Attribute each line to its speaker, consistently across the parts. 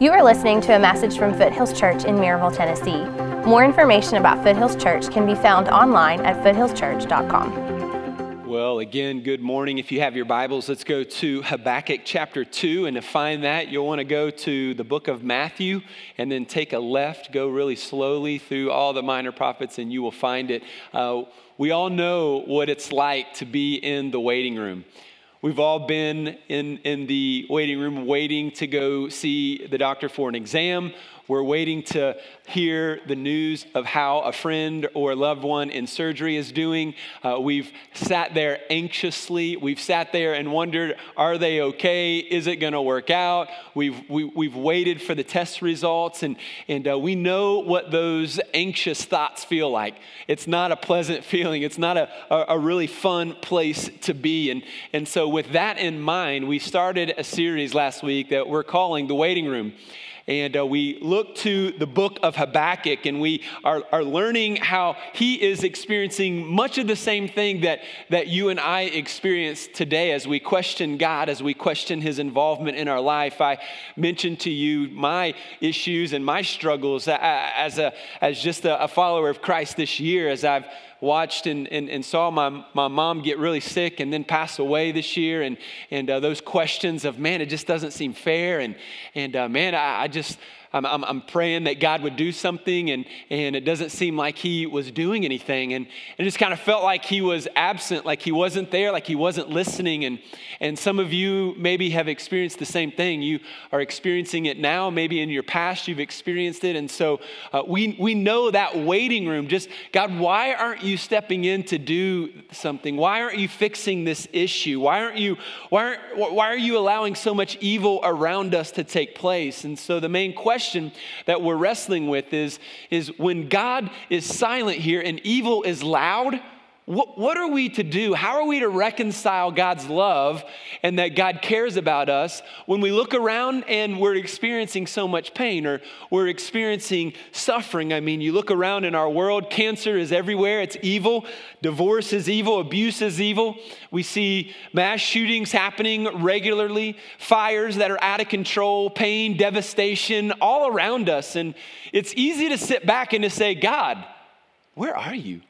Speaker 1: You are listening to a message from Foothills Church in Maryville, Tennessee. More information about Foothills Church can be found online at foothillschurch.com.
Speaker 2: Well, again, good morning. If you have your Bibles, let's go to Habakkuk chapter 2. And to find that, you'll want to go to the book of Matthew and then take a left, go really slowly through all the minor prophets, and you will find it. Uh, we all know what it's like to be in the waiting room. We've all been in, in the waiting room waiting to go see the doctor for an exam we're waiting to hear the news of how a friend or a loved one in surgery is doing. Uh, we've sat there anxiously. We've sat there and wondered, are they okay? Is it going to work out? We've, we, have we have waited for the test results, and, and uh, we know what those anxious thoughts feel like. It's not a pleasant feeling, it's not a, a, a really fun place to be. And, and so, with that in mind, we started a series last week that we're calling The Waiting Room. And uh, we look to the book of Habakkuk and we are, are learning how he is experiencing much of the same thing that, that you and I experience today as we question God, as we question his involvement in our life. I mentioned to you my issues and my struggles as, a, as just a follower of Christ this year, as I've watched and, and, and, saw my, my mom get really sick and then pass away this year. And, and uh, those questions of, man, it just doesn't seem fair. And, and uh, man, I, I just, I'm, I'm, I'm, praying that God would do something, and, and it doesn't seem like He was doing anything. And it just kind of felt like He was absent, like He wasn't there, like He wasn't listening. And, and some of you maybe have experienced the same thing. You are experiencing it now, maybe in your past you've experienced it. And so uh, we, we know that waiting room just, God, why aren't you stepping in to do something? Why aren't you fixing this issue? Why aren't you, why, aren't, why are you allowing so much evil around us to take place? And so the main question question that we're wrestling with is, is when God is silent here and evil is loud, what, what are we to do? How are we to reconcile God's love and that God cares about us when we look around and we're experiencing so much pain or we're experiencing suffering? I mean, you look around in our world, cancer is everywhere, it's evil, divorce is evil, abuse is evil. We see mass shootings happening regularly, fires that are out of control, pain, devastation all around us. And it's easy to sit back and to say, God, where are you?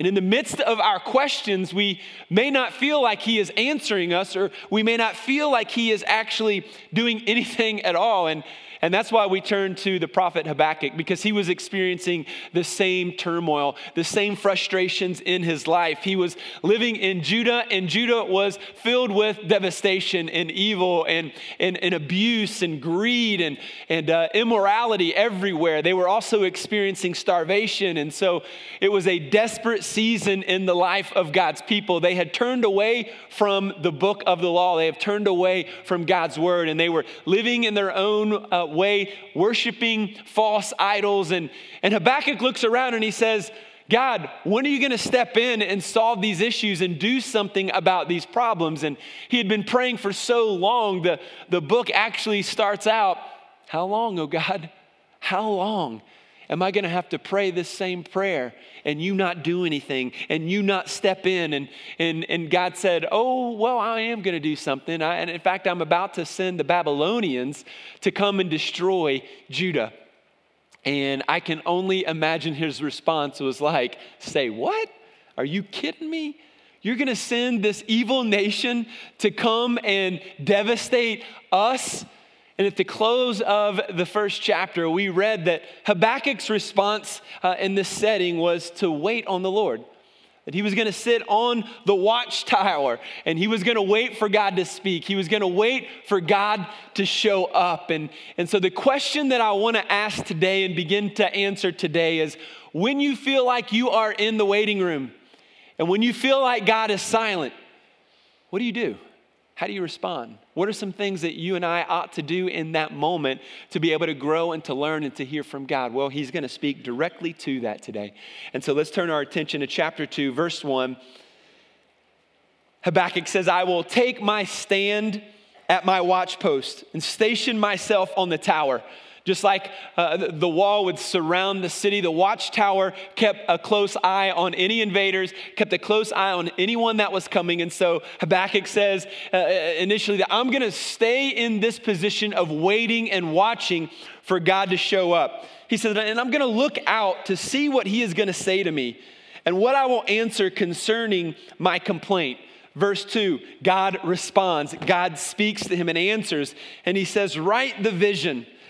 Speaker 2: And in the midst of our questions, we may not feel like He is answering us, or we may not feel like He is actually doing anything at all. And and that's why we turn to the prophet Habakkuk, because he was experiencing the same turmoil, the same frustrations in his life. He was living in Judah, and Judah was filled with devastation and evil and, and, and abuse and greed and, and uh, immorality everywhere. They were also experiencing starvation. And so it was a desperate season in the life of God's people. They had turned away from the book of the law, they have turned away from God's word, and they were living in their own uh, way, worshiping false idols. And, and Habakkuk looks around and he says, God, when are you going to step in and solve these issues and do something about these problems? And he had been praying for so long. The, the book actually starts out, How long, oh God? How long? Am I going to have to pray this same prayer and you not do anything and you not step in? And, and, and God said, Oh, well, I am going to do something. I, and in fact, I'm about to send the Babylonians to come and destroy Judah. And I can only imagine his response was like, Say, what? Are you kidding me? You're going to send this evil nation to come and devastate us? And at the close of the first chapter, we read that Habakkuk's response uh, in this setting was to wait on the Lord. That he was going to sit on the watchtower and he was going to wait for God to speak. He was going to wait for God to show up. And, and so, the question that I want to ask today and begin to answer today is when you feel like you are in the waiting room and when you feel like God is silent, what do you do? How do you respond? What are some things that you and I ought to do in that moment to be able to grow and to learn and to hear from God? Well, He's going to speak directly to that today. And so let's turn our attention to chapter 2, verse 1. Habakkuk says, I will take my stand at my watchpost and station myself on the tower. Just like uh, the wall would surround the city, the watchtower kept a close eye on any invaders, kept a close eye on anyone that was coming. And so Habakkuk says uh, uh initially that I'm going to stay in this position of waiting and watching for God to show up. He said, and I'm going to look out to see what he is going to say to me and what I will answer concerning my complaint. Verse 2, God responds. God speaks to him and answers. And he says, Write the vision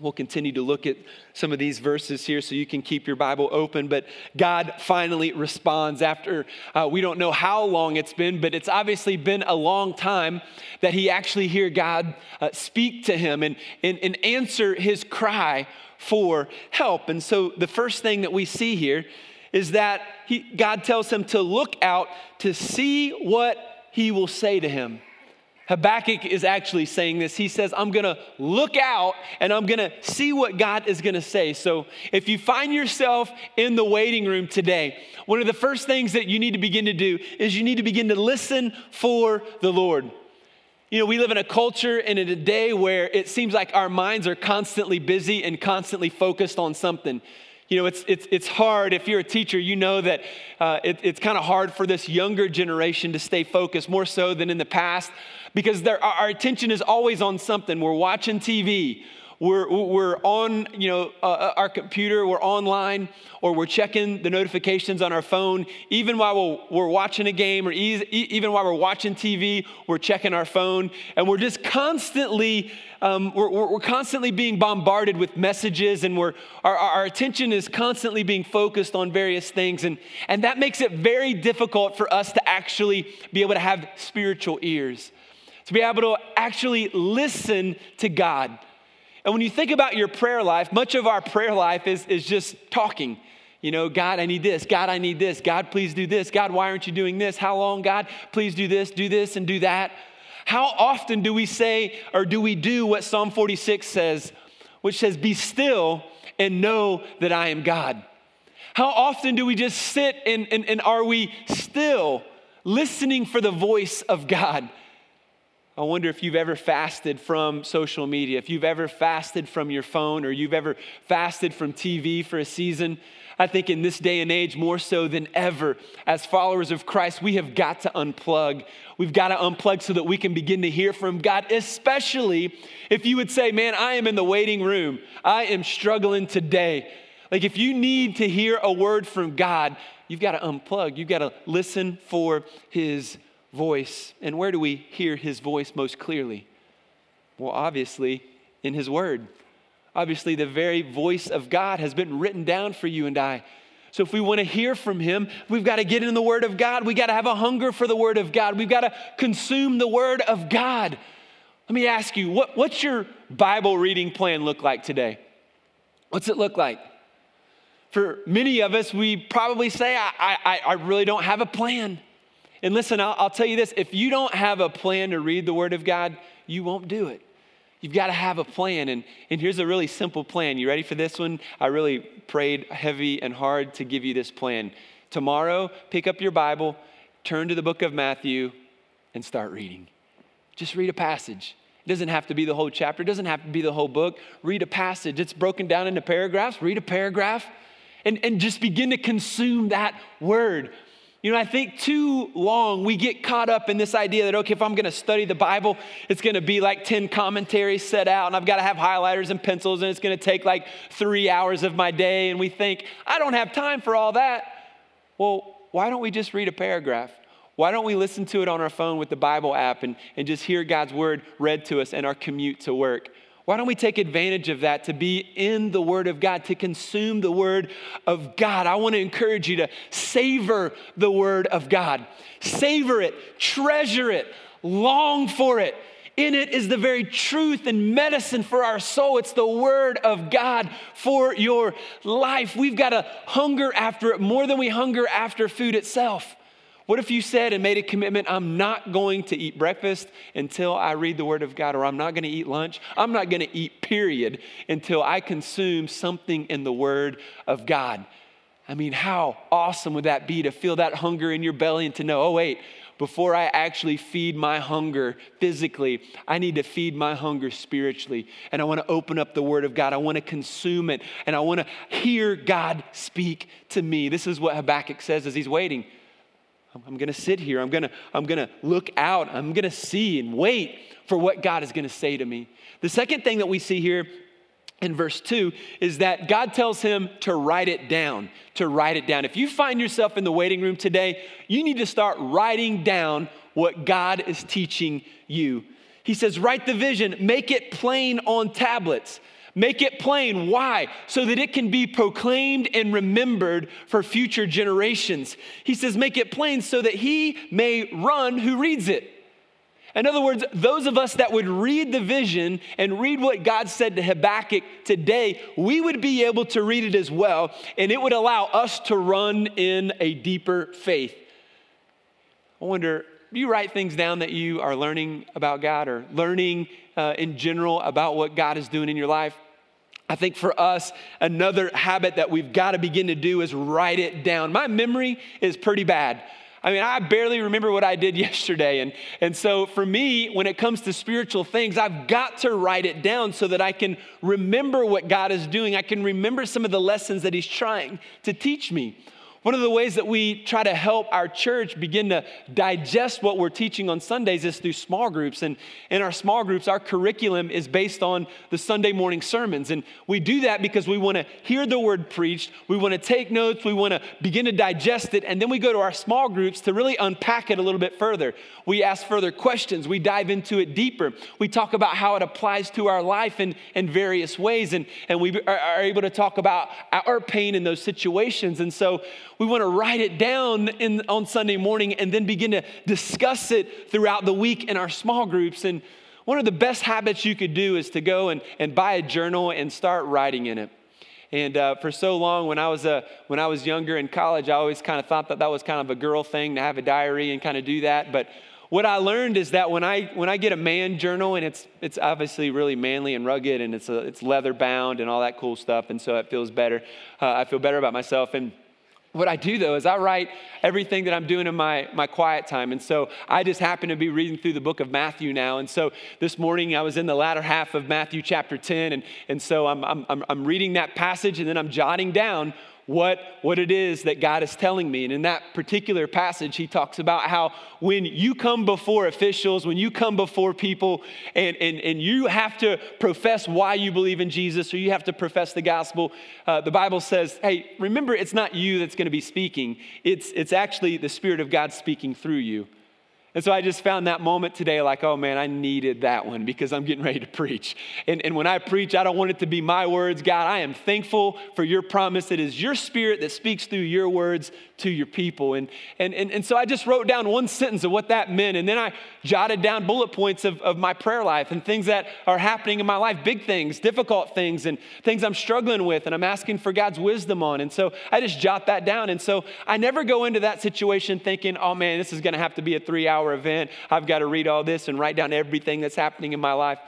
Speaker 2: We'll continue to look at some of these verses here so you can keep your Bible open. But God finally responds after uh, we don't know how long it's been, but it's obviously been a long time that he actually hear God uh, speak to him and, and, and answer his cry for help. And so the first thing that we see here is that he, God tells him to look out to see what he will say to him. Habakkuk is actually saying this. He says, I'm going to look out and I'm going to see what God is going to say. So if you find yourself in the waiting room today, one of the first things that you need to begin to do is you need to begin to listen for the Lord. You know, we live in a culture and in a day where it seems like our minds are constantly busy and constantly focused on something. You know, it's, it's, it's hard. If you're a teacher, you know that uh, it, it's kind of hard for this younger generation to stay focused more so than in the past because there, our attention is always on something. We're watching TV, we're, we're on you know, uh, uh, our computer, we're online, or we're checking the notifications on our phone. Even while we're, we're watching a game, or e- even while we're watching TV, we're checking our phone. And we're just constantly, um, we're, we're, constantly being bombarded with messages, and we're, our, our attention is constantly being focused on various things. And, and that makes it very difficult for us to actually be able to have spiritual ears, to be able to actually listen to God and when you think about your prayer life, much of our prayer life is, is just talking. You know, God, I need this. God, I need this. God, please do this. God, why aren't you doing this? How long? God, please do this, do this, and do that. How often do we say or do we do what Psalm 46 says, which says, Be still and know that I am God? How often do we just sit and, and, and are we still listening for the voice of God? I wonder if you've ever fasted from social media, if you've ever fasted from your phone, or you've ever fasted from TV for a season. I think in this day and age, more so than ever, as followers of Christ, we have got to unplug. We've got to unplug so that we can begin to hear from God, especially if you would say, Man, I am in the waiting room. I am struggling today. Like, if you need to hear a word from God, you've got to unplug. You've got to listen for His voice. And where do we hear his voice most clearly? Well, obviously, in his word. Obviously, the very voice of God has been written down for you and I. So, if we want to hear from him, we've got to get in the word of God. We've got to have a hunger for the word of God. We've got to consume the word of God. Let me ask you, what, what's your Bible reading plan look like today? What's it look like? For many of us, we probably say, I, I, I really don't have a plan. And listen, I'll, I'll tell you this if you don't have a plan to read the Word of God, you won't do it. You've got to have a plan. And, and here's a really simple plan. You ready for this one? I really prayed heavy and hard to give you this plan. Tomorrow, pick up your Bible, turn to the book of Matthew, and start reading. Just read a passage. It doesn't have to be the whole chapter, it doesn't have to be the whole book. Read a passage. It's broken down into paragraphs. Read a paragraph and, and just begin to consume that word. You know, I think too long we get caught up in this idea that, okay, if I'm going to study the Bible, it's going to be like 10 commentaries set out, and I've got to have highlighters and pencils, and it's going to take like three hours of my day. And we think, I don't have time for all that. Well, why don't we just read a paragraph? Why don't we listen to it on our phone with the Bible app and, and just hear God's word read to us in our commute to work? Why don't we take advantage of that to be in the Word of God, to consume the Word of God? I want to encourage you to savor the Word of God. Savor it, treasure it, long for it. In it is the very truth and medicine for our soul. It's the Word of God for your life. We've got to hunger after it more than we hunger after food itself. What if you said and made a commitment, I'm not going to eat breakfast until I read the Word of God, or I'm not going to eat lunch? I'm not going to eat, period, until I consume something in the Word of God. I mean, how awesome would that be to feel that hunger in your belly and to know, oh, wait, before I actually feed my hunger physically, I need to feed my hunger spiritually. And I want to open up the Word of God. I want to consume it. And I want to hear God speak to me. This is what Habakkuk says as he's waiting. I'm going to sit here. I'm going to, I'm going to look out. I'm going to see and wait for what God is going to say to me. The second thing that we see here in verse 2 is that God tells him to write it down, to write it down. If you find yourself in the waiting room today, you need to start writing down what God is teaching you. He says, Write the vision, make it plain on tablets. Make it plain. Why? So that it can be proclaimed and remembered for future generations. He says, Make it plain so that he may run who reads it. In other words, those of us that would read the vision and read what God said to Habakkuk today, we would be able to read it as well, and it would allow us to run in a deeper faith. I wonder, do you write things down that you are learning about God or learning uh, in general about what God is doing in your life? I think for us, another habit that we've got to begin to do is write it down. My memory is pretty bad. I mean, I barely remember what I did yesterday. And, and so for me, when it comes to spiritual things, I've got to write it down so that I can remember what God is doing. I can remember some of the lessons that He's trying to teach me. One of the ways that we try to help our church begin to digest what we're teaching on Sundays is through small groups. And in our small groups, our curriculum is based on the Sunday morning sermons. And we do that because we want to hear the word preached, we want to take notes, we want to begin to digest it, and then we go to our small groups to really unpack it a little bit further. We ask further questions, we dive into it deeper, we talk about how it applies to our life in, in various ways, and, and we are, able to talk about our pain in those situations. And so we want to write it down in, on Sunday morning and then begin to discuss it throughout the week in our small groups. And one of the best habits you could do is to go and, and buy a journal and start writing in it. And uh, for so long, when I was uh, when I was younger in college, I always kind of thought that that was kind of a girl thing to have a diary and kind of do that. But what I learned is that when I when I get a man journal and it's it's obviously really manly and rugged and it's a, it's leather bound and all that cool stuff, and so it feels better. Uh, I feel better about myself and what I do though is I write everything that I'm doing in my, my quiet time. And so I just happen to be reading through the book of Matthew now. And so this morning I was in the latter half of Matthew chapter 10. And, and so I'm, I'm, I'm reading that passage and then I'm jotting down what, what it is that God is telling me. And in that particular passage, he talks about how when you come before officials, when you come before people, and, and, and you have to profess why you believe in Jesus or you have to profess the gospel, uh, the Bible says, hey, remember, it's not you that's going to be speaking, it's, it's actually the Spirit of God speaking through you. And so I just found that moment today like, oh man, I needed that one because I'm getting ready to preach. And, and when I preach, I don't want it to be my words. God, I am thankful for your promise. It is your spirit that speaks through your words to your people. And, and, and, and so I just wrote down one sentence of what that meant. And then I jotted down bullet points of, of my prayer life and things that are happening in my life big things, difficult things, and things I'm struggling with and I'm asking for God's wisdom on. And so I just jot that down. And so I never go into that situation thinking, oh man, this is going to have to be a three hour event. I've got to read all this and write down everything that's happening in my life.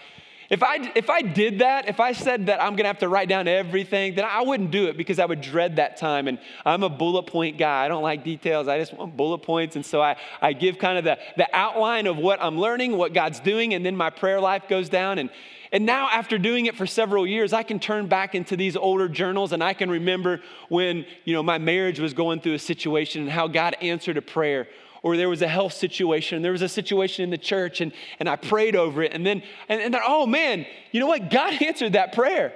Speaker 2: If I, if I did that, if I said that I'm gonna have to write down everything, then I wouldn't do it because I would dread that time. And I'm a bullet point guy. I don't like details. I just want bullet points. And so I, I give kind of the, the outline of what I'm learning, what God's doing, and then my prayer life goes down. And, and now, after doing it for several years, I can turn back into these older journals and I can remember when, you know, my marriage was going through a situation and how God answered a prayer or there was a health situation, there was a situation in the church, and, and I prayed over it. And then, and, and then, oh man, you know what? God answered that prayer.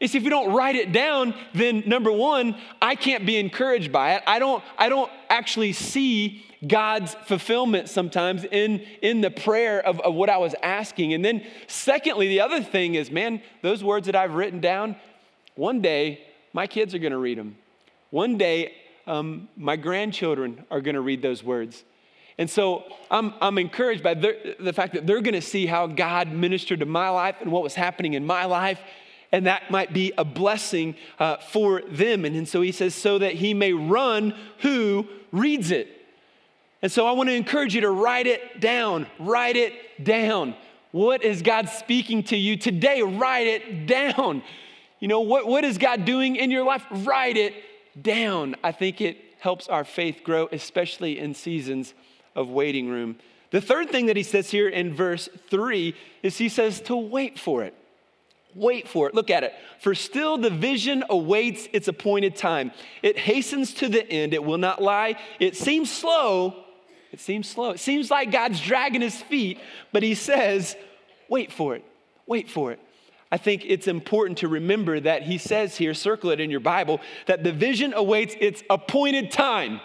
Speaker 2: It's if we don't write it down, then number one, I can't be encouraged by it. I don't, I don't actually see God's fulfillment sometimes in, in the prayer of, of what I was asking. And then, secondly, the other thing is, man, those words that I've written down, one day my kids are to read them. One day um, my grandchildren are going to read those words. And so I'm, I'm encouraged by the, the fact that they're going to see how God ministered to my life and what was happening in my life. And that might be a blessing uh, for them. And, and so he says, so that he may run who reads it. And so I want to encourage you to write it down. Write it down. What is God speaking to you today? Write it down. You know, what, what is God doing in your life? Write it down. I think it helps our faith grow, especially in seasons of waiting room. The third thing that he says here in verse three is he says to wait for it. Wait for it. Look at it. For still the vision awaits its appointed time. It hastens to the end. It will not lie. It seems slow. It seems slow. It seems like God's dragging his feet, but he says, wait for it. Wait for it. I think it's important to remember that he says here, circle it in your Bible, that the vision awaits its appointed time.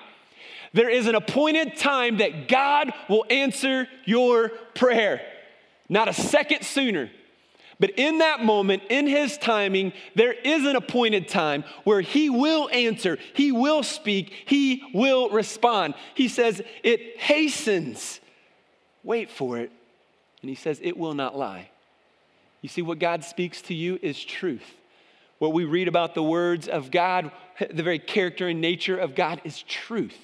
Speaker 2: There is an appointed time that God will answer your prayer, not a second sooner. But in that moment, in his timing, there is an appointed time where he will answer, he will speak, he will respond. He says, It hastens. Wait for it. And he says, It will not lie. You see, what God speaks to you is truth. What we read about the words of God, the very character and nature of God is truth.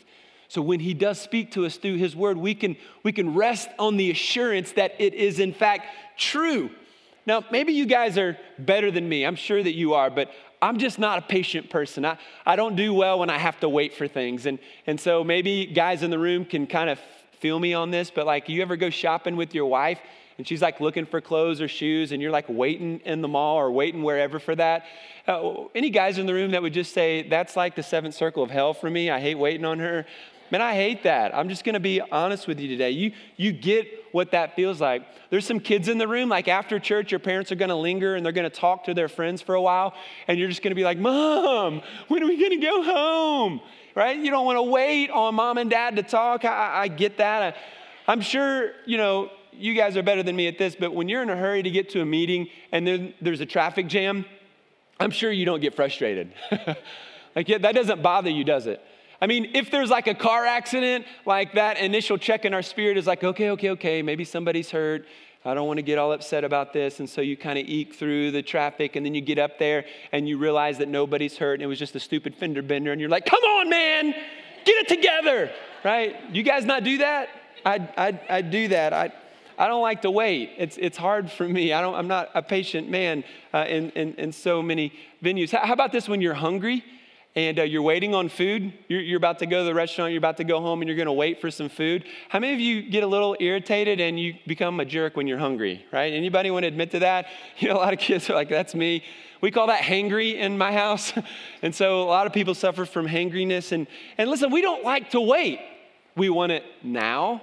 Speaker 2: So when he does speak to us through his word, we can, we can rest on the assurance that it is in fact true. Now, maybe you guys are better than me. I'm sure that you are, but I'm just not a patient person. I, I don't do well when I have to wait for things. And, and so maybe guys in the room can kind of feel me on this, but like you ever go shopping with your wife and she's like looking for clothes or shoes and you're like waiting in the mall or waiting wherever for that. Uh, any guys in the room that would just say, that's like the seventh circle of hell for me? I hate waiting on her. Man, I hate that. I'm just gonna be honest with you today. You, you get what that feels like. There's some kids in the room, like after church, your parents are gonna linger and they're gonna talk to their friends for a while, and you're just gonna be like, Mom, when are we gonna go home? Right? You don't wanna wait on mom and dad to talk. I, I get that. I, I'm sure, you know, you guys are better than me at this, but when you're in a hurry to get to a meeting and then there's a traffic jam, I'm sure you don't get frustrated. like, yeah, that doesn't bother you, does it? I mean, if there's like a car accident, like that initial check in our spirit is like, okay, okay, okay, maybe somebody's hurt. I don't want to get all upset about this. And so you kind of eke through the traffic, and then you get up there and you realize that nobody's hurt, and it was just a stupid fender bender, and you're like, come on, man, get it together, right? You guys not do that? I, I, I do that. I, I don't like to wait. It's, it's hard for me. I don't, I'm not a patient man uh, in, in, in so many venues. How, about this when you're hungry? and uh, you're waiting on food. You're, you're, about to go to the restaurant, you're about to go home, and you're going to wait for some food. How many of you get a little irritated and you become a jerk when you're hungry, right? Anybody want to admit to that? You know, a lot of kids are like, that's me. We call that hangry in my house. and so a lot of people suffer from hangriness. And, and listen, we don't like to wait. We want it now,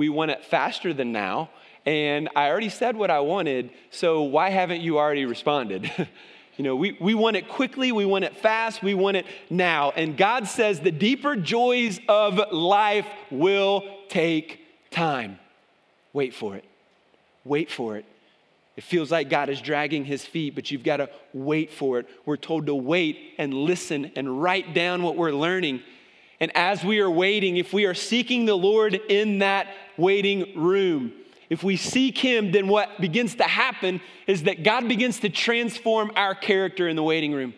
Speaker 2: we want it faster than now. And I already said what I wanted, so why haven't you already responded? You know, we, we want it quickly, we want it fast, we want it now. And God says the deeper joys of life will take time. Wait for it. Wait for it. It feels like God is dragging his feet, but you've got to wait for it. We're told to wait and listen and write down what we're learning. And as we are waiting, if we are seeking the Lord in that waiting room, if we seek Him, then what begins to happen is that God begins to transform our character in the waiting room.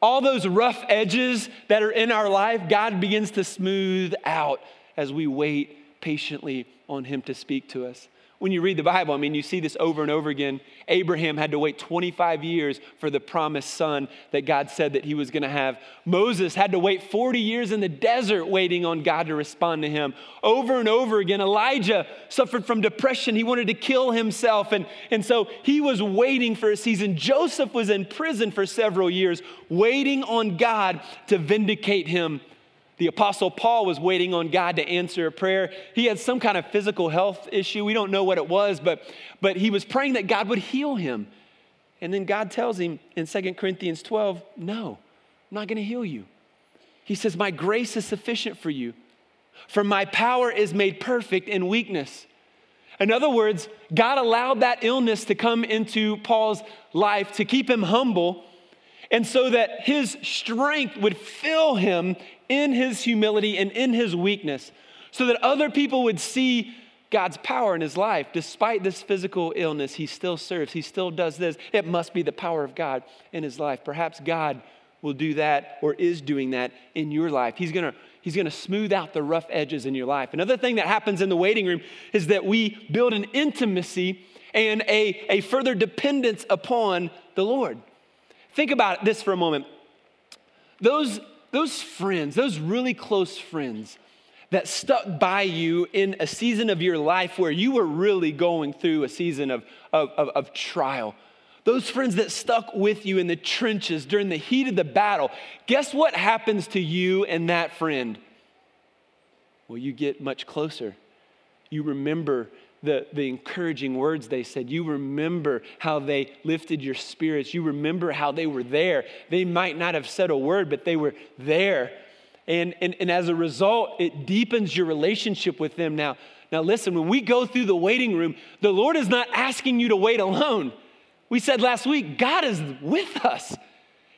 Speaker 2: All those rough edges that are in our life, God begins to smooth out as we wait patiently on Him to speak to us when you read the Bible, I mean, you see this over and over again. Abraham had to wait 25 years for the promised son that God said that he was going to have. Moses had to wait 40 years in the desert waiting on God to respond to him. Over and over again, Elijah suffered from depression. He wanted to kill himself. And, and so he was waiting for a season. Joseph was in prison for several years, waiting on God to vindicate him the Apostle Paul was waiting on God to answer a prayer. He had some kind of physical health issue. We don't know what it was, but, but he was praying that God would heal him. And then God tells him in 2 Corinthians 12, No, I'm not going to heal you. He says, My grace is sufficient for you, for my power is made perfect in weakness. In other words, God allowed that illness to come into Paul's life to keep him humble and so that his strength would fill him in his humility and in his weakness, so that other people would see God's power in his life. Despite this physical illness, he still serves, he still does this. It must be the power of God in his life. Perhaps God will do that or is doing that in your life. He's gonna He's to smooth out the rough edges in your life. Another thing that happens in the waiting room is that we build an intimacy and a, a further dependence upon the Lord. Think about this for a moment. Those, those friends, those really close friends that stuck by you in a season of your life where you were really going through a season of, of, of, of trial, those friends that stuck with you in the trenches during the heat of the battle, guess what happens to you and that friend? Well, you get much closer. You remember the, the encouraging words they said. You remember how they lifted your spirits. You remember how they were there. They might not have said a word, but they were there. And, and, and as a result, it deepens your relationship with them. Now, now, listen, when we go through the waiting room, the Lord is not asking you to wait alone. We said last week, God is with us.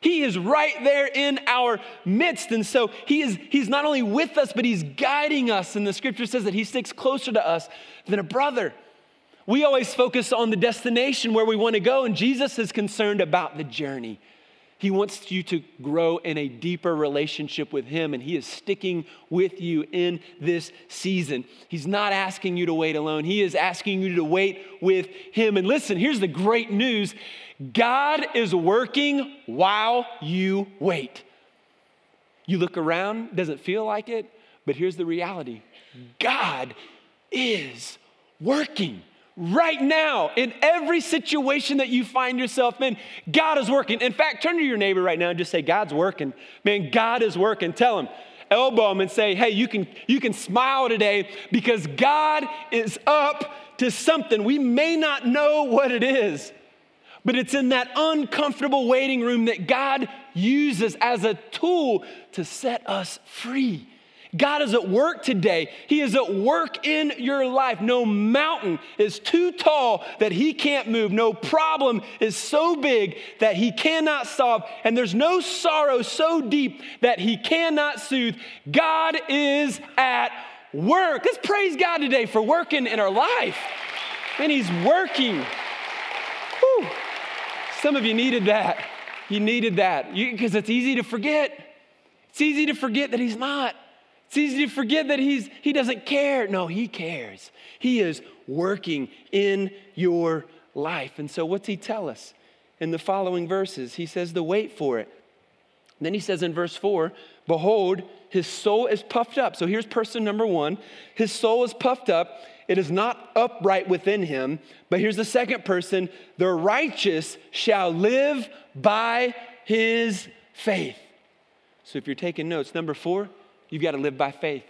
Speaker 2: He is right there in our midst. And so he is, he's not only with us, but he's guiding us. And the scripture says that he sticks closer to us than a brother. We always focus on the destination where we want to go, and Jesus is concerned about the journey. He wants you to grow in a deeper relationship with Him, and He is sticking with you in this season. He's not asking you to wait alone, He is asking you to wait with Him. And listen, here's the great news God is working while you wait. You look around, doesn't feel like it, but here's the reality God is working right now in every situation that you find yourself in god is working. In fact turn to your neighbor right now and just say god's working. Man god is working. Tell him elbow him and say hey you can you can smile today because god is up to something. We may not know what it is but it's in that uncomfortable waiting room that god uses as a tool to set us free God is at work today. He is at work in your life. No mountain is too tall that He can't move. No problem is so big that He cannot solve. And there's no sorrow so deep that He cannot soothe. God is at work. Let's praise God today for working in our life. And He's working. Whew. Some of you needed that. You needed that because it's easy to forget. It's easy to forget that He's not. It's easy to forget that he's, he doesn't care. No, he cares. He is working in your life. And so, what's he tell us in the following verses? He says to wait for it. Then he says in verse 4 Behold, his soul is puffed up. So here's person number one his soul is puffed up. It is not upright within him. But here's the second person the righteous shall live by his faith. So if you're taking notes, number four, You've got to live by faith.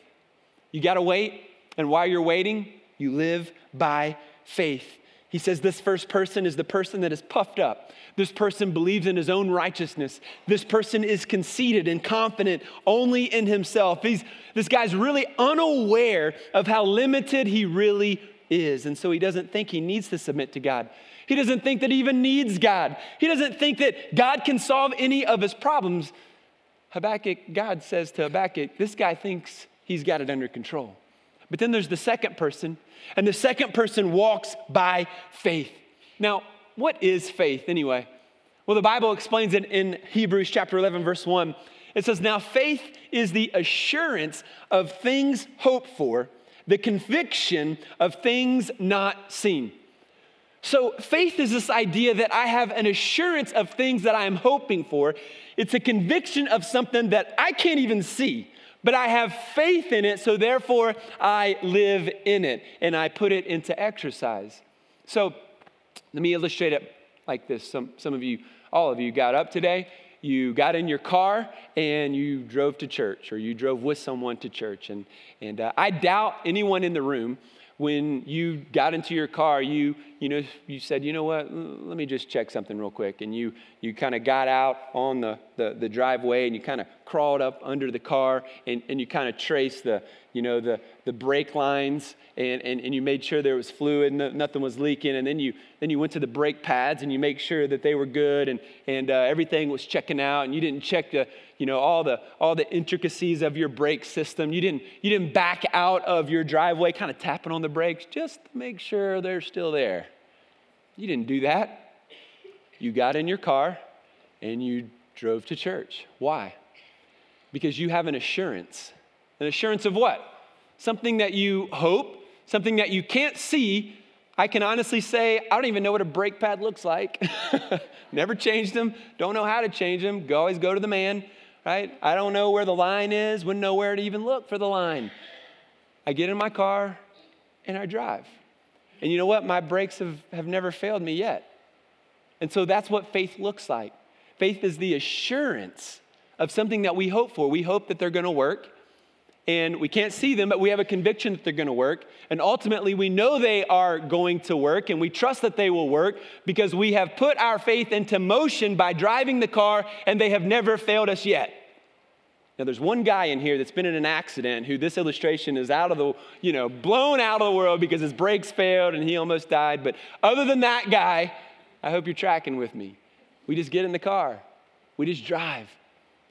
Speaker 2: You got to wait, and while you're waiting, you live by faith. He says this first person is the person that is puffed up. This person believes in his own righteousness. This person is conceited and confident only in himself. He's, this guy's really unaware of how limited he really is. And so he doesn't think he needs to submit to God. He doesn't think that he even needs God. He doesn't think that God can solve any of his problems Habakkuk, God says to Habakkuk, this guy thinks he's got it under control. But then there's the second person, and the second person walks by faith. Now, what is faith anyway? Well, the Bible explains it in Hebrews chapter 11, verse 1. It says, Now faith is the assurance of things hoped for, the conviction of things not seen. So, faith is this idea that I have an assurance of things that I am hoping for. It's a conviction of something that I can't even see, but I have faith in it, so therefore I live in it and I put it into exercise. So, let me illustrate it like this. Some, some of you, all of you, got up today, you got in your car, and you drove to church, or you drove with someone to church. And, and uh, I doubt anyone in the room when you got into your car, you, you know, you said, you know what, let me just check something real quick. And you, you kind of got out on the, the, the, driveway and you kind of crawled up under the car and, and you kind of traced the, you know, the, the brake lines and, and, and you made sure there was fluid, and nothing was leaking. And then you, then you went to the brake pads and you make sure that they were good and, and uh, everything was checking out and you didn't check the, you know, all the, all the intricacies of your brake system. You didn't, you didn't back out of your driveway kind of tapping on the brakes just to make sure they're still there. You didn't do that. You got in your car and you drove to church. Why? Because you have an assurance An assurance of what? Something that you hope, something that you can't see. I can honestly say, I don't even know what a brake pad looks like. Never changed them, don't know how to change them. Go, always go to the man, right? I don't know where the line is, wouldn't know where to even look for the line. I get in my car and I drive. And you know what? My brakes have, have never failed me yet. And so that's what faith looks like. Faith is the assurance of something that we hope for. We hope that they're going to work, and we can't see them, but we have a conviction that they're going to work. And ultimately, we know they are going to work, and we trust that they will work because we have put our faith into motion by driving the car, and they have never failed us yet. Now, there's one guy in here that's been in an accident who this illustration is out of the, you know, blown out of the world because his brakes failed and he almost died. But other than that guy, I hope you're tracking with me. We just get in the car, we just drive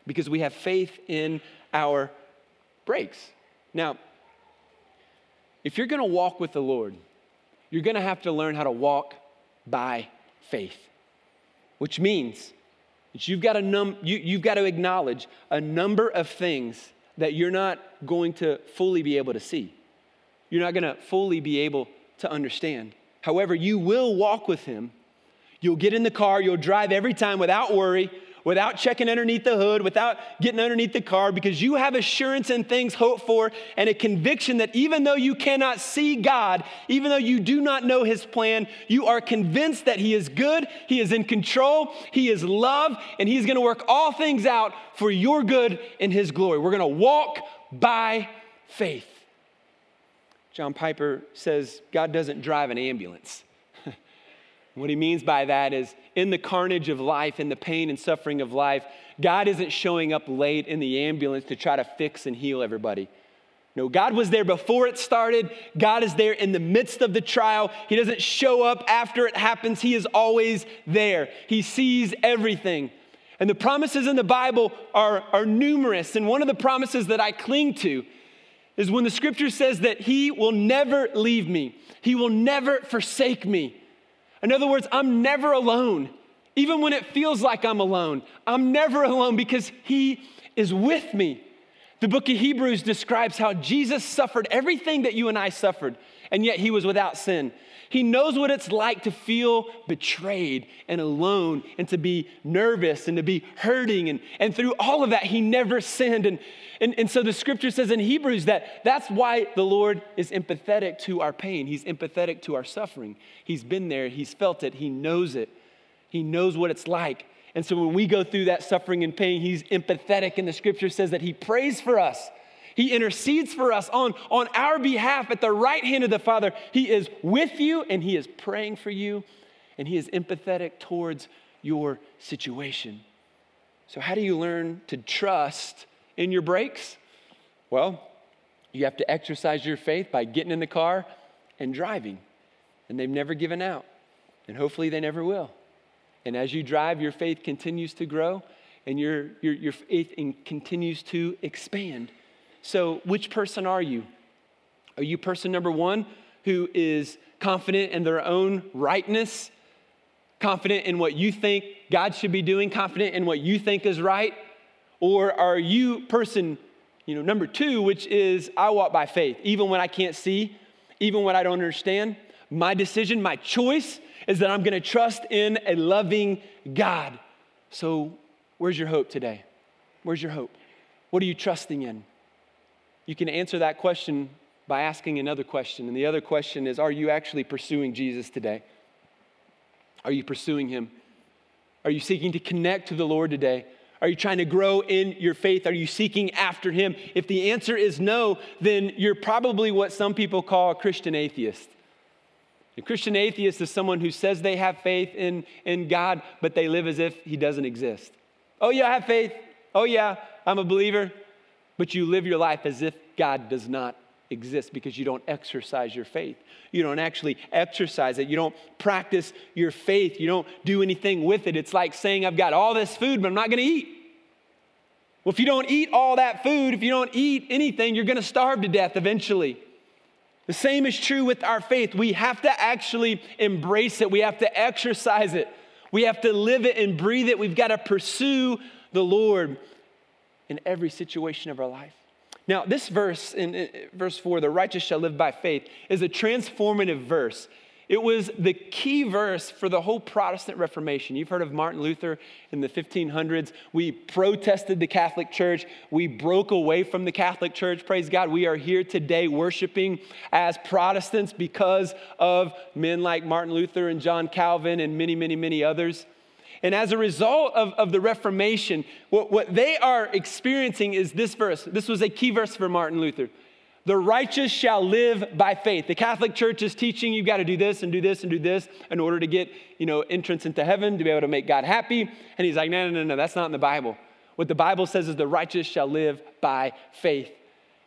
Speaker 2: because we have faith in our brakes. Now, if you're gonna walk with the Lord, you're gonna have to learn how to walk by faith, which means that you've got, to num- you, you've got to acknowledge a number of things that you're not going to fully be able to see. You're not going to fully be able to understand. However, you will walk with Him. You'll get in the car, you'll drive every time without worry, without checking underneath the hood, without getting underneath the car, because you have assurance in things hoped for and a conviction that even though you cannot see God, even though you do not know His plan, you are convinced that He is good, He is in control, He is love, and He's gonna work all things out for your good and His glory. We're gonna walk by faith. John Piper says God doesn't drive an ambulance. What he means by that is in the carnage of life, in the pain and suffering of life, God isn't showing up late in the ambulance to try to fix and heal everybody. No, God was there before it started. God is there in the midst of the trial. He doesn't show up after it happens. He is always there. He sees everything. And the promises in the Bible are, are numerous. And one of the promises that I cling to is when the scripture says that He will never leave me, He will never forsake me. In other words, I'm never alone. Even when it feels like I'm alone, I'm never alone because He is with me. The book of Hebrews describes how Jesus suffered everything that you and I suffered, and yet He was without sin. He knows what it's like to feel betrayed and alone and to be nervous and to be hurting. And, and through all of that, he never sinned. And, and, and so the scripture says in Hebrews that that's why the Lord is empathetic to our pain. He's empathetic to our suffering. He's been there, he's felt it, he knows it, he knows what it's like. And so when we go through that suffering and pain, he's empathetic. And the scripture says that he prays for us. He intercedes for us on, on our behalf at the right hand of the Father. He is with you and He is praying for you and He is empathetic towards your situation. So, how do you learn to trust in your brakes? Well, you have to exercise your faith by getting in the car and driving. And they've never given out. And hopefully they never will. And as you drive, your faith continues to grow and your, your, your faith continues to expand. So, which person are you? Are you person number one who is confident in their own rightness, confident in what you think God should be doing, confident in what you think is right? Or are you person, you know, number two, which is I walk by faith, even when I can't see, even when I don't understand? My decision, my choice is that I'm gonna trust in a loving God. So, where's your hope today? Where's your hope? What are you trusting in? You can answer that question by asking another question. And the other question is Are you actually pursuing Jesus today? Are you pursuing Him? Are you seeking to connect to the Lord today? Are you trying to grow in your faith? Are you seeking after Him? If the answer is no, then you're probably what some people call a Christian atheist. A Christian atheist is someone who says they have faith in, in God, but they live as if He doesn't exist. Oh, yeah, I have faith. Oh, yeah, I'm a believer but you live your life as if God does not exist because you don't exercise your faith. You don't actually exercise it. You don't practice your faith. You don't do anything with it. It's like saying, I've got all this food, but I'm not going to eat. Well, if you don't eat all that food, if you don't eat anything, you're going to starve to death eventually. The same is true with our faith. We have to actually embrace it, we have to exercise it, we have to live it and breathe it. We've got to pursue the Lord in every situation of our life. Now, this verse in, verse 4, the righteous shall live by faith, is a transformative verse. It was the key verse for the whole Protestant Reformation. You've heard of Martin Luther in the 1500s. We protested the Catholic Church. We broke away from the Catholic Church. Praise God. We are here today worshiping as Protestants because of men like Martin Luther and John Calvin and many, many, many others. And as a result of, of the Reformation, what, what they are experiencing is this verse. This was a key verse for Martin Luther. The righteous shall live by faith. The Catholic Church is teaching you've got to do this and do this and do this in order to get, you know, entrance into heaven, to be able to make God happy. And he's like, no, no, no, no, that's not in the Bible. What the Bible says is the righteous shall live by faith.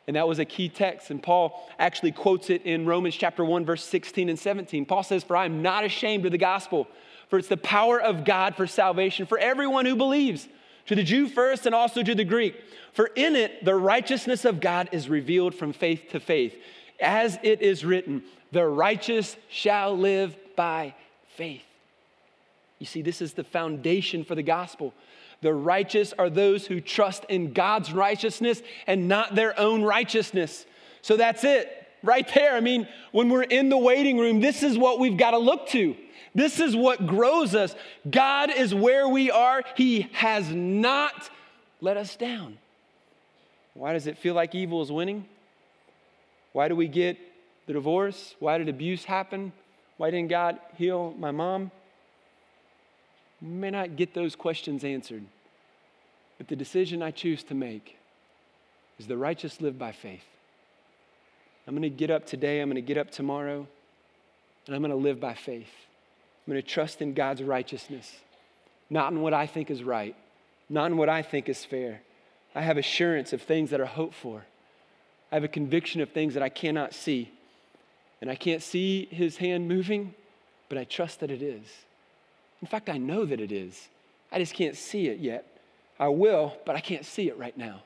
Speaker 2: And that was a key text. And Paul actually quotes it in Romans chapter 1, verse 16 and 17. Paul says, For I am not ashamed of the gospel, for it's the power of God for salvation for everyone who believes, to the Jew first and also to the Greek. For in it, the righteousness of God is revealed from faith to faith. As it is written, the righteous shall live by faith. You see, this is the foundation for the gospel. The righteous are those who trust in God's righteousness and not their own righteousness. So that's it, right there. I mean, when we're in the waiting room, this is what we've got to look to. This is what grows us. God is where we are. He has not let us down. Why does it feel like evil is winning? Why do we get the divorce? Why did abuse happen? Why didn't God heal my mom? We may not get those questions answered, but the decision I choose to make is the righteous live by faith. I'm going to get up today, I'm going to get up tomorrow, and I'm going to live by faith. I'm going to trust in God's righteousness, not in what I think is right, not in what I think is fair. I have assurance of things that are hoped for. I have a conviction of things that I cannot see. And I can't see his hand moving, but I trust that it is. In fact, I know that it is. I just can't see it yet. I will, but I can't see it right now.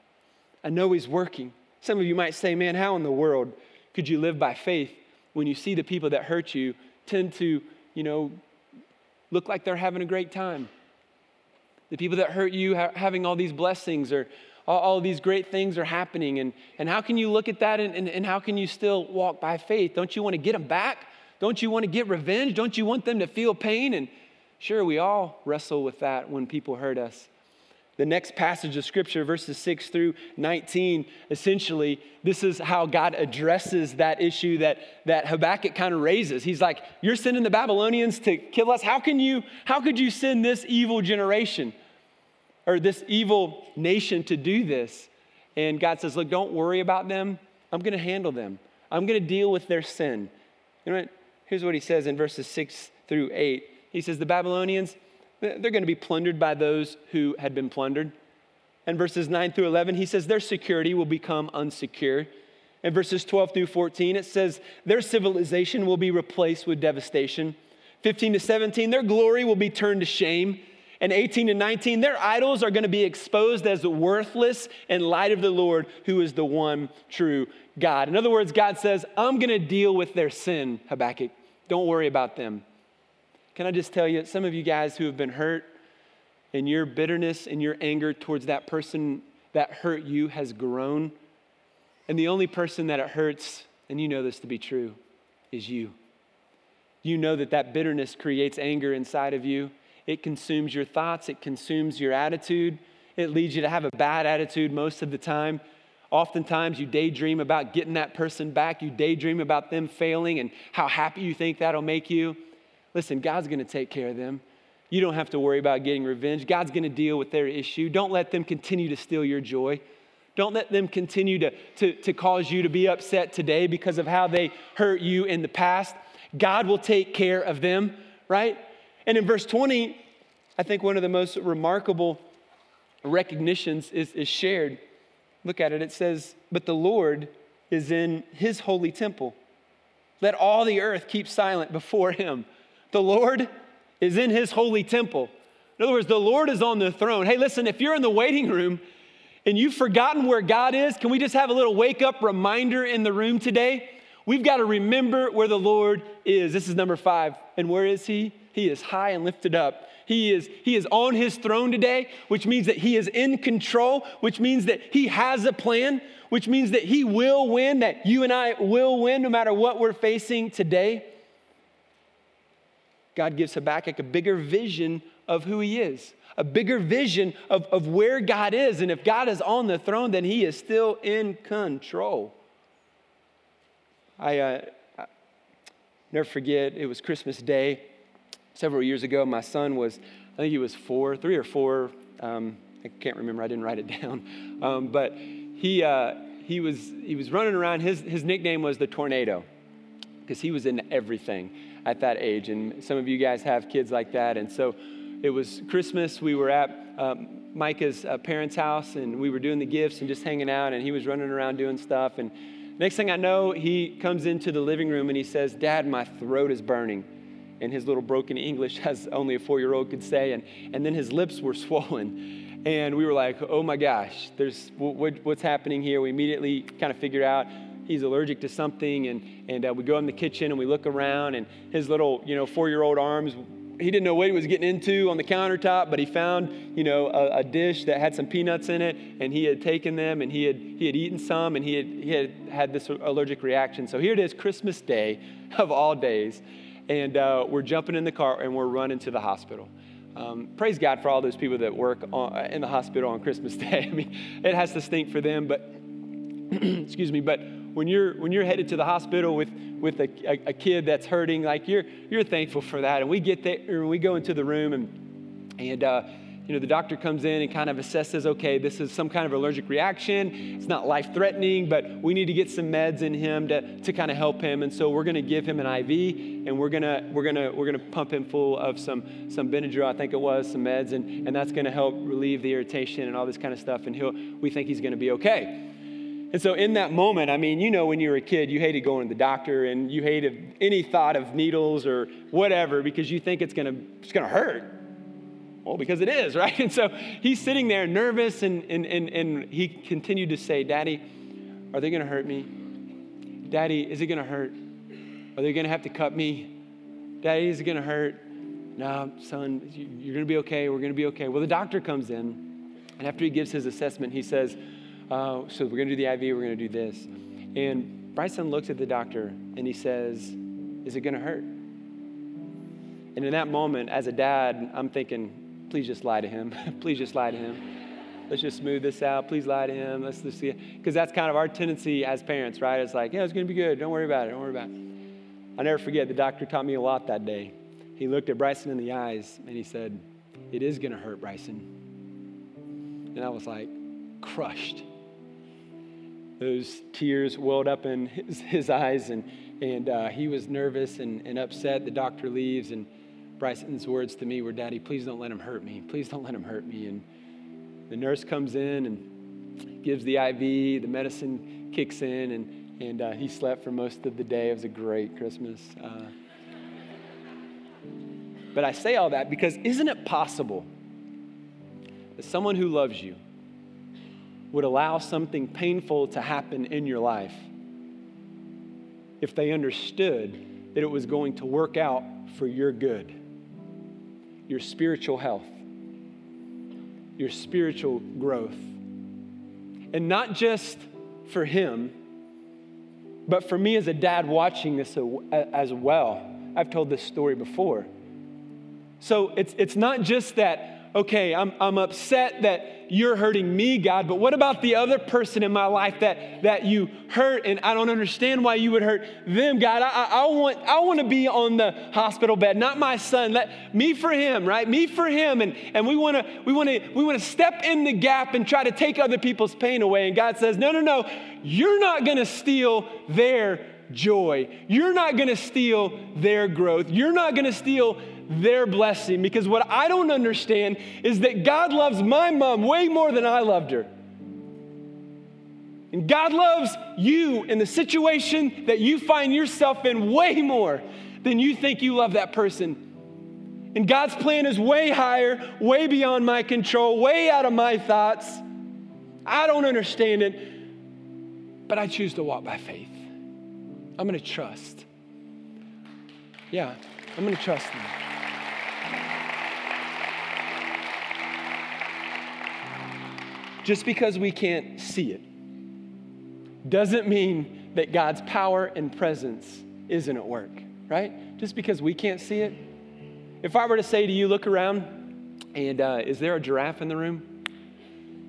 Speaker 2: I know he's working. Some of you might say, man, how in the world could you live by faith when you see the people that hurt you tend to, you know, look like they're having a great time. The people that hurt you ha- having all these blessings or all, all, these great things are happening. And, and how can you look at that and, and, and how can you still walk by faith? Don't you want to get them back? Don't you want to get revenge? Don't you want them to feel pain? And sure, we all wrestle with that when people hurt us. The next passage of scripture, verses 6 through 19, essentially, this is how God addresses that issue that, that Habakkuk kind of raises. He's like, You're sending the Babylonians to kill us. How can you, how could you send this evil generation or this evil nation to do this? And God says, Look, don't worry about them. I'm going to handle them. I'm going to deal with their sin. You know what? Here's what he says in verses 6 through 8. He says, The Babylonians, they're going to be plundered by those who had been plundered. And verses 9 through 11, he says their security will become unsecure. In verses 12 through 14, it says their civilization will be replaced with devastation. 15 to 17, their glory will be turned to shame. And 18 to 19, their idols are going to be exposed as worthless in light of the Lord, who is the one true God. In other words, God says, I'm going to deal with their sin, Habakkuk. Don't worry about them. Can I just tell you, some of you guys who have been hurt and your bitterness and your anger towards that person that hurt you has grown. And the only person that it hurts, and you know this to be true, is you. You know that that bitterness creates anger inside of you. It consumes your thoughts, it consumes your attitude. It leads you to have a bad attitude most of the time. Oftentimes, you daydream about getting that person back. You daydream about them failing and how happy you think that'll make you. Listen, God's going to take care of them. You don't have to worry about getting revenge. God's going to deal with their issue. Don't let them continue to steal your joy. Don't let them continue to, to, to cause you to be upset today because of how they hurt you in the past. God will take care of them, right? And in verse 20, I think one of the most remarkable recognitions is, is shared. Look at it. It says, But the Lord is in his holy temple. Let all the earth keep silent before him. The Lord is in his holy temple. In other words, the Lord is on the throne. Hey, listen, if you're in the waiting room and you've forgotten where God is, can we just have a little wake up reminder in the room today? We've got to remember where the Lord is. This is number five. And where is he? He is high and lifted up. he is, he is on his throne today, which means that he is in control, which means that he has a plan, which means that he will win, that you and I will win no matter what we're facing today. God gives Habakkuk a bigger vision of who he is, a bigger vision of, of where God is. And if God is on the throne, then he is still in control. I, uh, I never forget, it was Christmas Day several years ago. My son was, I think he was four, three or four. Um, I can't remember, I didn't write it down. Um, but he, uh, he, was, he was running around. His, his nickname was the tornado because he was in everything at that age. And some of you guys have kids like that. And so it was Christmas. We were at um, Micah's uh, parents' house and we were doing the gifts and just hanging out. And he was running around doing stuff. And next thing I know, he comes into the living room and he says, Dad, my throat is burning. In his little broken English, as only a four year old could say. And, and then his lips were swollen. And we were like, oh my gosh, there's, what, what's happening here? We immediately kind of figured out he's allergic to something. And, and uh, we go in the kitchen and we look around, and his little, you know, four year old arms, he didn't know what he was getting into on the countertop, but he found, you know, a, a, dish that had some peanuts in it, and he had taken them and he had, he had eaten some, and he had, he had had this allergic reaction. So here it is, Christmas Day of all days, and uh, we're jumping in the car and we're running to the hospital. Um, praise God for all those people that work on, in the hospital on Christmas Day. I mean, it has to stink for them, but excuse me, but when you're when you're headed to the hospital with with a, a, a, kid that's hurting, like you're you're thankful for that. And we get there, we go into the room, and and uh, you know the doctor comes in and kind of assesses, okay, this is some kind of allergic reaction. It's not life threatening, but we need to get some meds in him to to kind of help him. And so we're going to give him an IV, and we're gonna we're gonna we're gonna pump him full of some some Benadryl, I think it was, some meds, and and that's going to help relieve the irritation and all this kind of stuff. And he'll we think he's going to be okay. And so, in that moment, I mean, you know, when you were a kid, you hated going to the doctor and you hated any thought of needles or whatever because you think it's gonna, it's gonna hurt. Well, because it is, right? And so he's sitting there nervous and, and, and, and he continued to say, Daddy, are they gonna hurt me? Daddy, is it gonna hurt? Are they gonna have to cut me? Daddy, is it gonna hurt? No, son, you're gonna be okay. We're gonna be okay. Well, the doctor comes in, and after he gives his assessment, he says, uh, so we're going to do the IV, we're going to do this. And Bryson looks at the doctor and he says, Is it going to hurt? And in that moment, as a dad, I'm thinking, Please just lie to him. please just lie to him. Let's just smooth this out. Please lie to him. Let's just see Because that's kind of our tendency as parents, right? It's like, Yeah, it's going to be good. Don't worry about it. Don't worry about it. I'll never forget, the doctor taught me a lot that day. He looked at Bryson in the eyes and he said, It is going to hurt, Bryson. And I was like, crushed those tears welled up in his, his eyes, and, and uh, he was nervous and, and upset. The doctor leaves, and Bryson's words to me were, Daddy, please don't let him hurt me. Please don't let him hurt me. And the nurse comes in and gives the IV, the medicine kicks in, and, and uh, he slept for most of the day. It was a great Christmas. Uh, but I say all that because isn't it possible that someone who loves you, would allow something painful to happen in your life if they understood that it was going to work out for your good, your spiritual health, your spiritual growth. And not just for him, but for me as a dad watching this as well. I've told this story before. So it's, it's not just that okay, I'm, I'm upset that you're hurting me, God, but what about the other person in my life that, that you hurt and I don't understand why you would hurt them, God? I, I, want, I want to be on the hospital bed, not my son. Let me for him, right? Me for him. And, and we want to we want to we want to step in the gap and try to take other people's pain away. And God says, no, no, no, you're not going to steal their joy. You're not going to steal their growth. You're not going to steal their blessing because what I don't understand is that God loves my mom way more than I loved her. And God loves you in the situation that you find yourself in way more than you think you love that person. And God's plan is way higher, way beyond my control, way out of my thoughts. I don't understand it, but I choose to walk by faith. I'm going to trust. Yeah, I'm going to trust. Just because we can't see it doesn't mean that God's power and presence isn't at work, right? Just because we can't see it. If I were to say to you, look around, and uh, is there a giraffe in the room?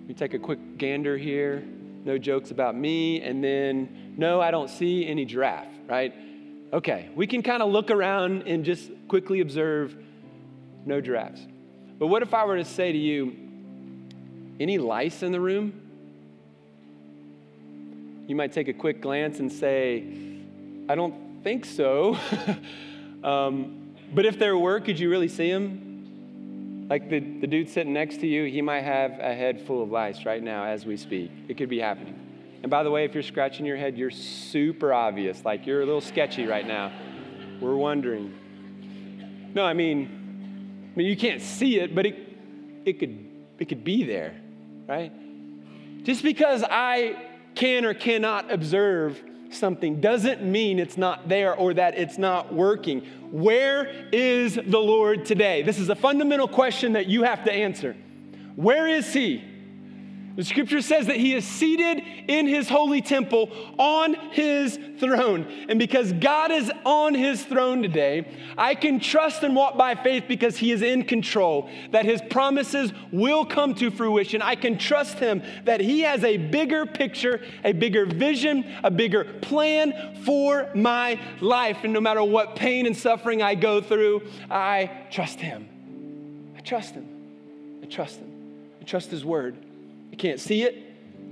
Speaker 2: We take a quick gander here. No jokes about me. And then, no, I don't see any giraffe, right? Okay, we can kind of look around and just quickly observe no giraffes. But what if I were to say to you, any lice in the room? You might take a quick glance and say, I don't think so. um, but if there were, could you really see them? Like the, the dude sitting next to you, he might have a head full of lice right now as we speak. It could be happening. And by the way, if you're scratching your head, you're super obvious. Like you're a little sketchy right now. We're wondering. No, I mean, I mean you can't see it, but it, it could it could be there, right? Just because I can or cannot observe something doesn't mean it's not there or that it's not working. Where is the Lord today? This is a fundamental question that you have to answer. Where is He? The scripture says that he is seated in his holy temple on his throne. And because God is on his throne today, I can trust and walk by faith because he is in control, that his promises will come to fruition. I can trust him that he has a bigger picture, a bigger vision, a bigger plan for my life. And no matter what pain and suffering I go through, I trust him. I trust him. I trust him. I trust his word. Can't see it.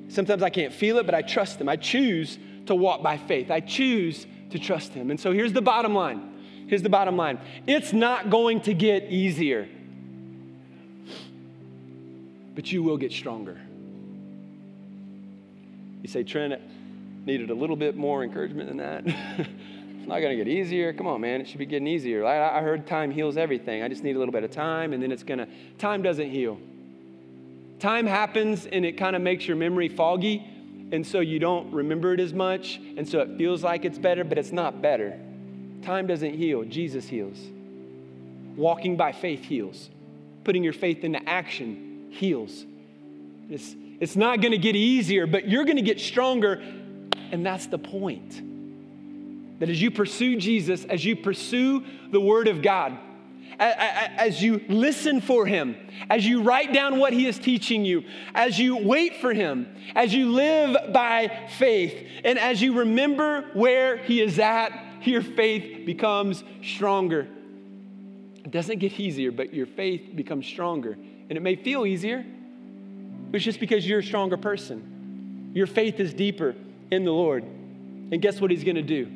Speaker 2: Sometimes I can't feel it, but I trust Him. I choose to walk by faith. I choose to trust Him. And so here's the bottom line. Here's the bottom line it's not going to get easier, but you will get stronger. You say, Trent, needed a little bit more encouragement than that. it's not going to get easier. Come on, man. It should be getting easier. I, I heard time heals everything. I just need a little bit of time, and then it's going to, time doesn't heal. Time happens and it kind of makes your memory foggy, and so you don't remember it as much, and so it feels like it's better, but it's not better. Time doesn't heal, Jesus heals. Walking by faith heals. Putting your faith into action heals. It's, it's not to get easier, but you're to get stronger, and that's the point. That as you pursue Jesus, as you pursue the Word of God, as you listen for Him, as you write down what He is teaching you, as you wait for Him, as you live by faith, and as you remember where He is at, your faith becomes stronger. It doesn't get easier, but your faith becomes stronger. And it may feel easier, but it's just because you're a stronger person. Your faith is deeper in the Lord. And guess what He's gonna do?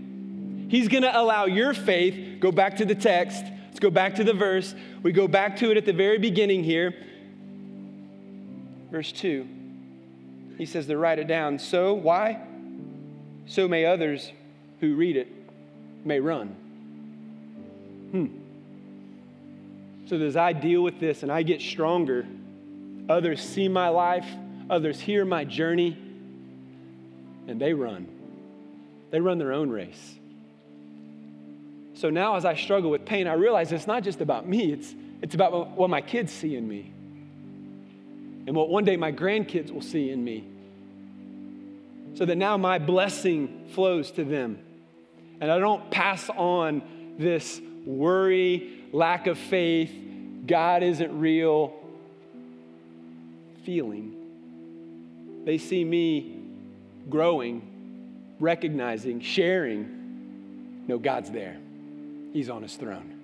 Speaker 2: He's gonna allow your faith, go back to the text, go back to the verse. We go back to it at the very beginning here. Verse 2. He says to write it down. So, why? So may others who read it may run. Hmm. So, as I deal with this and I get stronger, others see my life, others hear my journey, and they run. They run their own race. So now, as I struggle with pain, I realize it's not just about me, it's, it's about what my kids see in me and what one day my grandkids will see in me. So that now my blessing flows to them. And I don't pass on this worry, lack of faith, God isn't real feeling. They see me growing, recognizing, sharing. No, God's there. He's on his throne.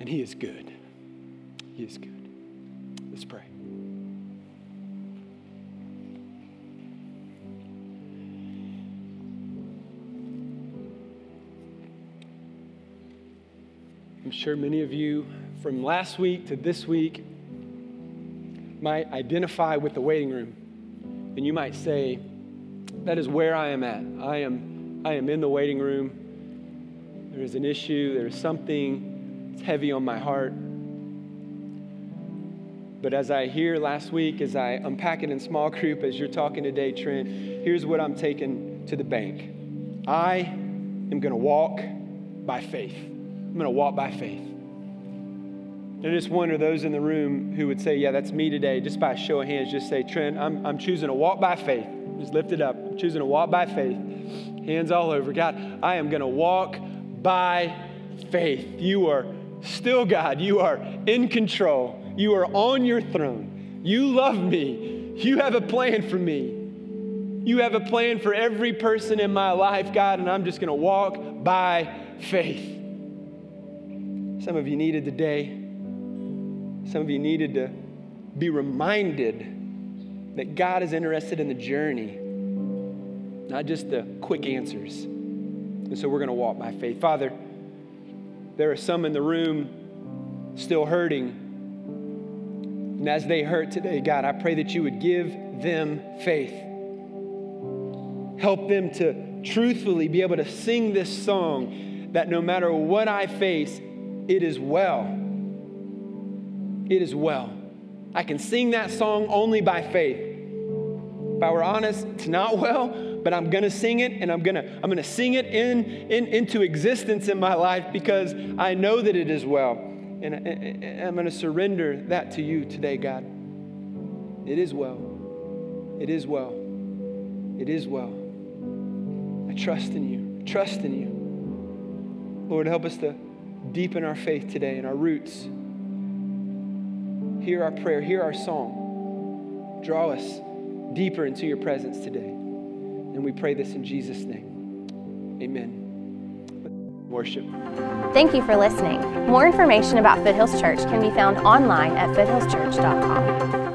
Speaker 2: And he is good. He is good. Let's pray. I'm sure many of you from last week to this week might identify with the waiting room. And you might say, that is where I am at. I am, I am in the waiting room there is an issue, there is something that's heavy on my heart. But as I hear last week, as I unpack it in small group, as you're talking today, Trent, here's what I'm taking to the bank. I am going to walk by faith. I'm going to walk by faith. And I just wonder those in the room who would say, Yeah, that's me today, just by show of hands, just say, Trent, I'm, I'm choosing to walk by faith. Just lift it up. I'm choosing to walk by faith. Hands all over. God, I am going to walk by faith. You are still God. You are in control. You are on your throne. You love me. You have a plan for me. You have a plan for every person in my life, God, and I'm just going to walk by faith. Some of you needed today, some of you needed to be reminded that God is interested in the journey, not just the quick answers. And so we're going to walk by faith. Father, there are some in the room still hurting. And as they hurt today, God, I pray that you would give them faith. Help them to truthfully be able to sing this song that no matter what I face, it is well. It is well. I can sing that song only by faith. If I were honest, it's not well, but I'm gonna sing it and I'm gonna, I'm gonna sing it in, in, into existence in my life because I know that it is well. And, and I'm gonna surrender that to you today, God. It is well. It is well. It is well. I trust in you. I Trust in you. Lord, help us to deepen our faith today and our roots. Hear our prayer, hear our song. Draw us deeper into your presence today. And we pray this in Jesus' name. Amen. Worship.
Speaker 1: Thank you for listening. More information about Foothills Church can be found online at foothillschurch.com.